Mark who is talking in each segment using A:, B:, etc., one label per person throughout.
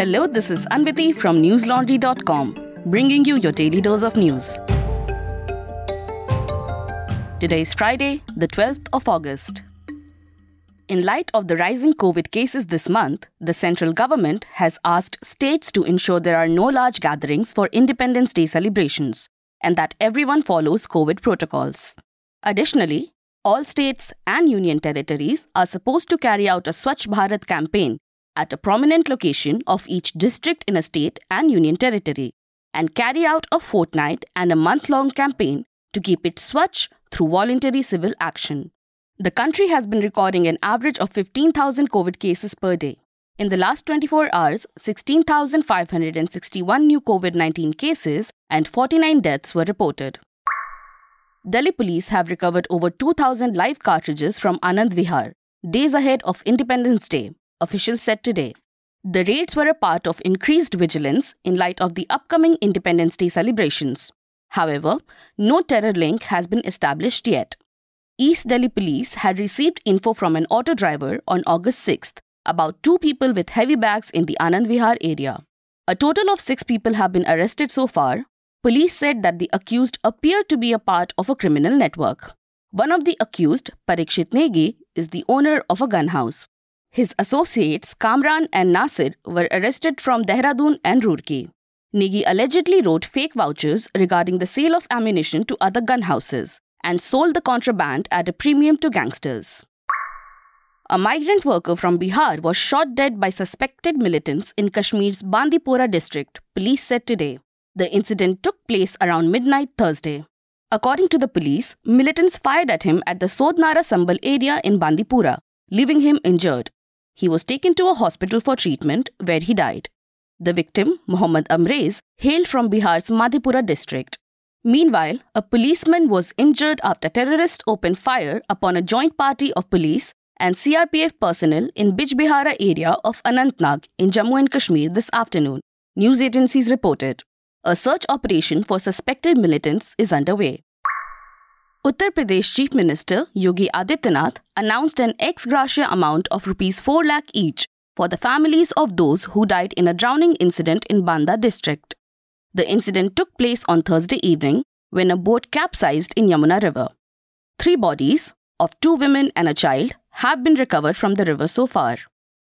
A: Hello, this is Anviti from newslaundry.com, bringing you your daily dose of news. Today is Friday, the 12th of August. In light of the rising COVID cases this month, the central government has asked states to ensure there are no large gatherings for Independence Day celebrations and that everyone follows COVID protocols. Additionally, all states and union territories are supposed to carry out a Swachh Bharat campaign at a prominent location of each district in a state and union territory and carry out a fortnight and a month long campaign to keep it Swachh through voluntary civil action. The country has been recording an average of 15,000 COVID cases per day. In the last 24 hours, 16,561 new COVID 19 cases and 49 deaths were reported. Delhi police have recovered over 2,000 live cartridges from Anand Vihar, days ahead of Independence Day, officials said today. The raids were a part of increased vigilance in light of the upcoming Independence Day celebrations. However, no terror link has been established yet. East Delhi police had received info from an auto driver on August 6th about two people with heavy bags in the Anand Vihar area. A total of six people have been arrested so far. Police said that the accused appeared to be a part of a criminal network. One of the accused, Parikshit Negi, is the owner of a gun house. His associates, Kamran and Nasir, were arrested from Dehradun and Roorkee. Negi allegedly wrote fake vouchers regarding the sale of ammunition to other gun houses and sold the contraband at a premium to gangsters. A migrant worker from Bihar was shot dead by suspected militants in Kashmir's Bandipora district, police said today. The incident took place around midnight Thursday. According to the police, militants fired at him at the Sodnara Sambal area in Bandipora, leaving him injured. He was taken to a hospital for treatment, where he died. The victim, Muhammad Amrez, hailed from Bihar's Madhepura district. Meanwhile, a policeman was injured after terrorists opened fire upon a joint party of police and CRPF personnel in Bijbehara area of Anantnag in Jammu and Kashmir this afternoon, news agencies reported. A search operation for suspected militants is underway. Uttar Pradesh Chief Minister Yogi Adityanath announced an ex gratia amount of rupees 4 lakh each for the families of those who died in a drowning incident in Banda district. The incident took place on Thursday evening when a boat capsized in Yamuna River. Three bodies, of two women and a child, have been recovered from the river so far.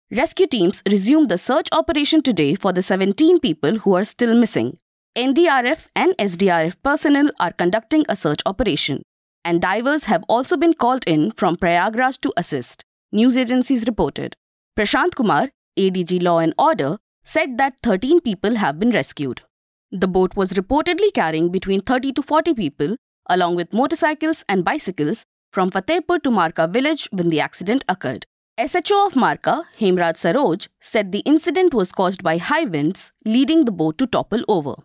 A: Rescue teams resumed the search operation today for the 17 people who are still missing. NDRF and SDRF personnel are conducting a search operation, and divers have also been called in from Prayagraj to assist, news agencies reported. Prashant Kumar, ADG Law and Order, said that 13 people have been rescued. The boat was reportedly carrying between 30 to 40 people, along with motorcycles and bicycles, from Fatehpur to Marka village when the accident occurred. SHO of Marka, Hemraj Saroj, said the incident was caused by high winds, leading the boat to topple over.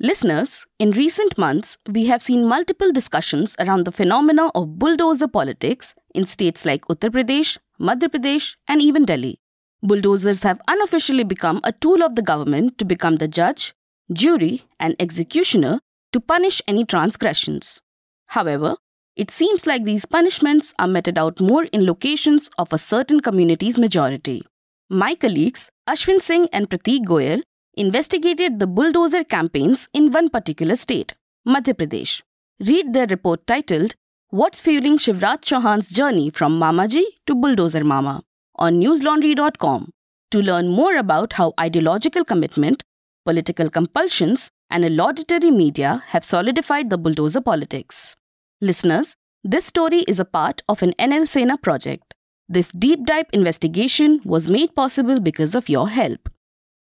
A: Listeners, in recent months, we have seen multiple discussions around the phenomena of bulldozer politics in states like Uttar Pradesh, Madhya Pradesh, and even Delhi. Bulldozers have unofficially become a tool of the government to become the judge, jury, and executioner to punish any transgressions. However, it seems like these punishments are meted out more in locations of a certain community's majority. My colleagues, Ashwin Singh and Prateek Goyal, investigated the bulldozer campaigns in one particular state, Madhya Pradesh. Read their report titled What's Fueling Shivraj Chauhan's Journey from Mamaji to Bulldozer Mama on newslaundry.com to learn more about how ideological commitment political compulsions, and a laudatory media have solidified the bulldozer politics. Listeners, this story is a part of an NL Sena project. This deep dive investigation was made possible because of your help.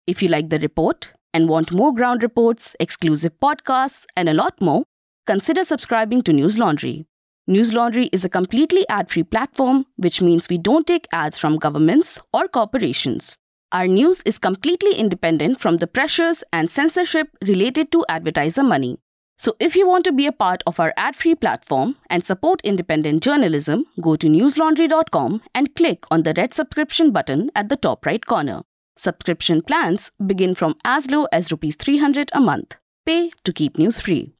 A: If you like the report and want more ground reports, exclusive podcasts, and a lot more, consider subscribing to News Laundry. News Laundry is a completely ad free platform, which means we don't take ads from governments or corporations. Our news is completely independent from the pressures and censorship related to advertiser money. So, if you want to be a part of our ad free platform and support independent journalism, go to newslaundry.com and click on the red subscription button at the top right corner. Subscription plans begin from as low as Rs 300 a month. Pay to keep news free.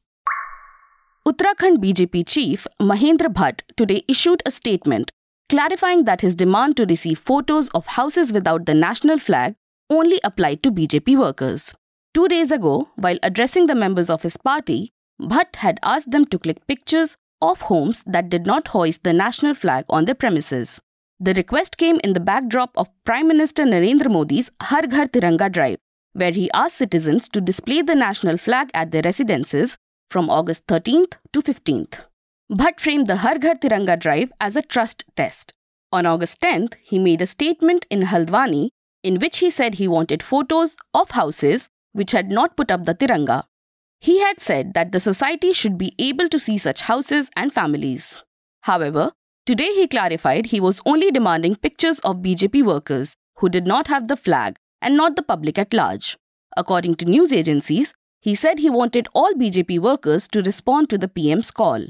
A: Uttarakhand BJP chief Mahendra Bhatt today issued a statement clarifying that his demand to receive photos of houses without the national flag only applied to BJP workers. Two days ago, while addressing the members of his party, Bhatt had asked them to click pictures of homes that did not hoist the national flag on their premises. The request came in the backdrop of Prime Minister Narendra Modi's Har Ghar Tiranga drive, where he asked citizens to display the national flag at their residences from August 13th to 15th. Bhatt framed the Har Ghar Tiranga drive as a trust test. On August 10th, he made a statement in Haldwani in which he said he wanted photos of houses which had not put up the Tiranga. He had said that the society should be able to see such houses and families. However, today he clarified he was only demanding pictures of BJP workers who did not have the flag and not the public at large. According to news agencies, he said he wanted all BJP workers to respond to the PM's call.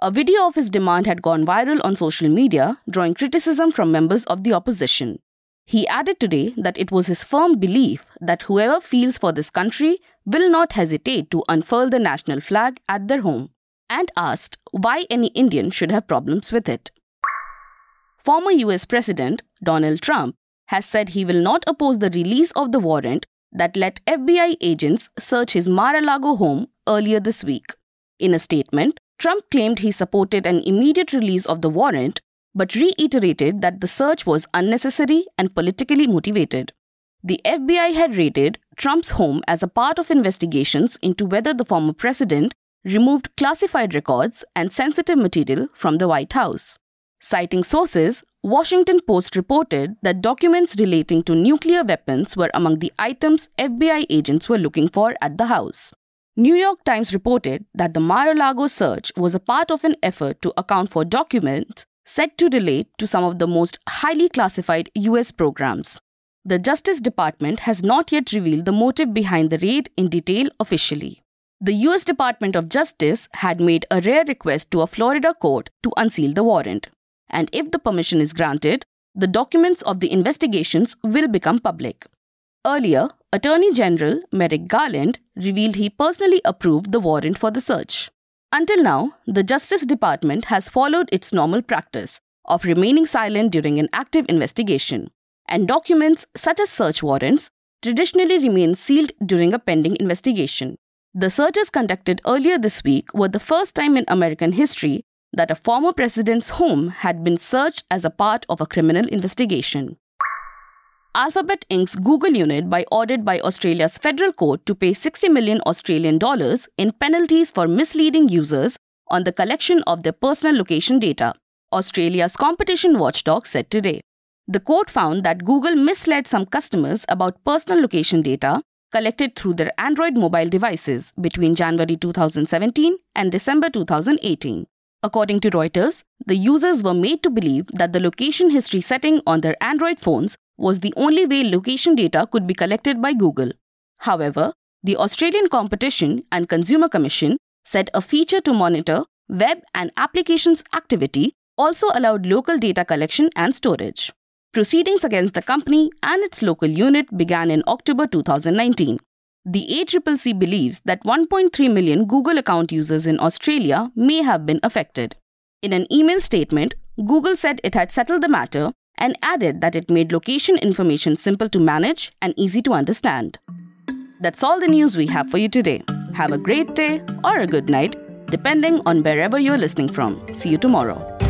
A: A video of his demand had gone viral on social media, drawing criticism from members of the opposition. He added today that it was his firm belief that whoever feels for this country will not hesitate to unfurl the national flag at their home, and asked why any Indian should have problems with it. Former US President Donald Trump has said he will not oppose the release of the warrant that let FBI agents search his Mar a Lago home earlier this week. In a statement, Trump claimed he supported an immediate release of the warrant, but reiterated that the search was unnecessary and politically motivated. The FBI had raided Trump's home as a part of investigations into whether the former president removed classified records and sensitive material from the White House. Citing sources, Washington Post reported that documents relating to nuclear weapons were among the items FBI agents were looking for at the house. New York Times reported that the Mar-a-Lago search was a part of an effort to account for documents said to relate to some of the most highly classified US programs. The Justice Department has not yet revealed the motive behind the raid in detail officially. The US Department of Justice had made a rare request to a Florida court to unseal the warrant and if the permission is granted, the documents of the investigations will become public. Earlier, Attorney General Merrick Garland revealed he personally approved the warrant for the search. Until now, the Justice Department has followed its normal practice of remaining silent during an active investigation, and documents such as search warrants traditionally remain sealed during a pending investigation. The searches conducted earlier this week were the first time in American history that a former president's home had been searched as a part of a criminal investigation. Alphabet Inc.'s Google unit by ordered by Australia's federal court to pay 60 million Australian dollars in penalties for misleading users on the collection of their personal location data, Australia's competition watchdog said today. The court found that Google misled some customers about personal location data collected through their Android mobile devices between January 2017 and December 2018. According to Reuters, the users were made to believe that the location history setting on their Android phones was the only way location data could be collected by Google. However, the Australian Competition and Consumer Commission said a feature to monitor web and applications activity also allowed local data collection and storage. Proceedings against the company and its local unit began in October 2019. The ACCC believes that 1.3 million Google account users in Australia may have been affected. In an email statement, Google said it had settled the matter and added that it made location information simple to manage and easy to understand. That's all the news we have for you today. Have a great day or a good night, depending on wherever you're listening from. See you tomorrow.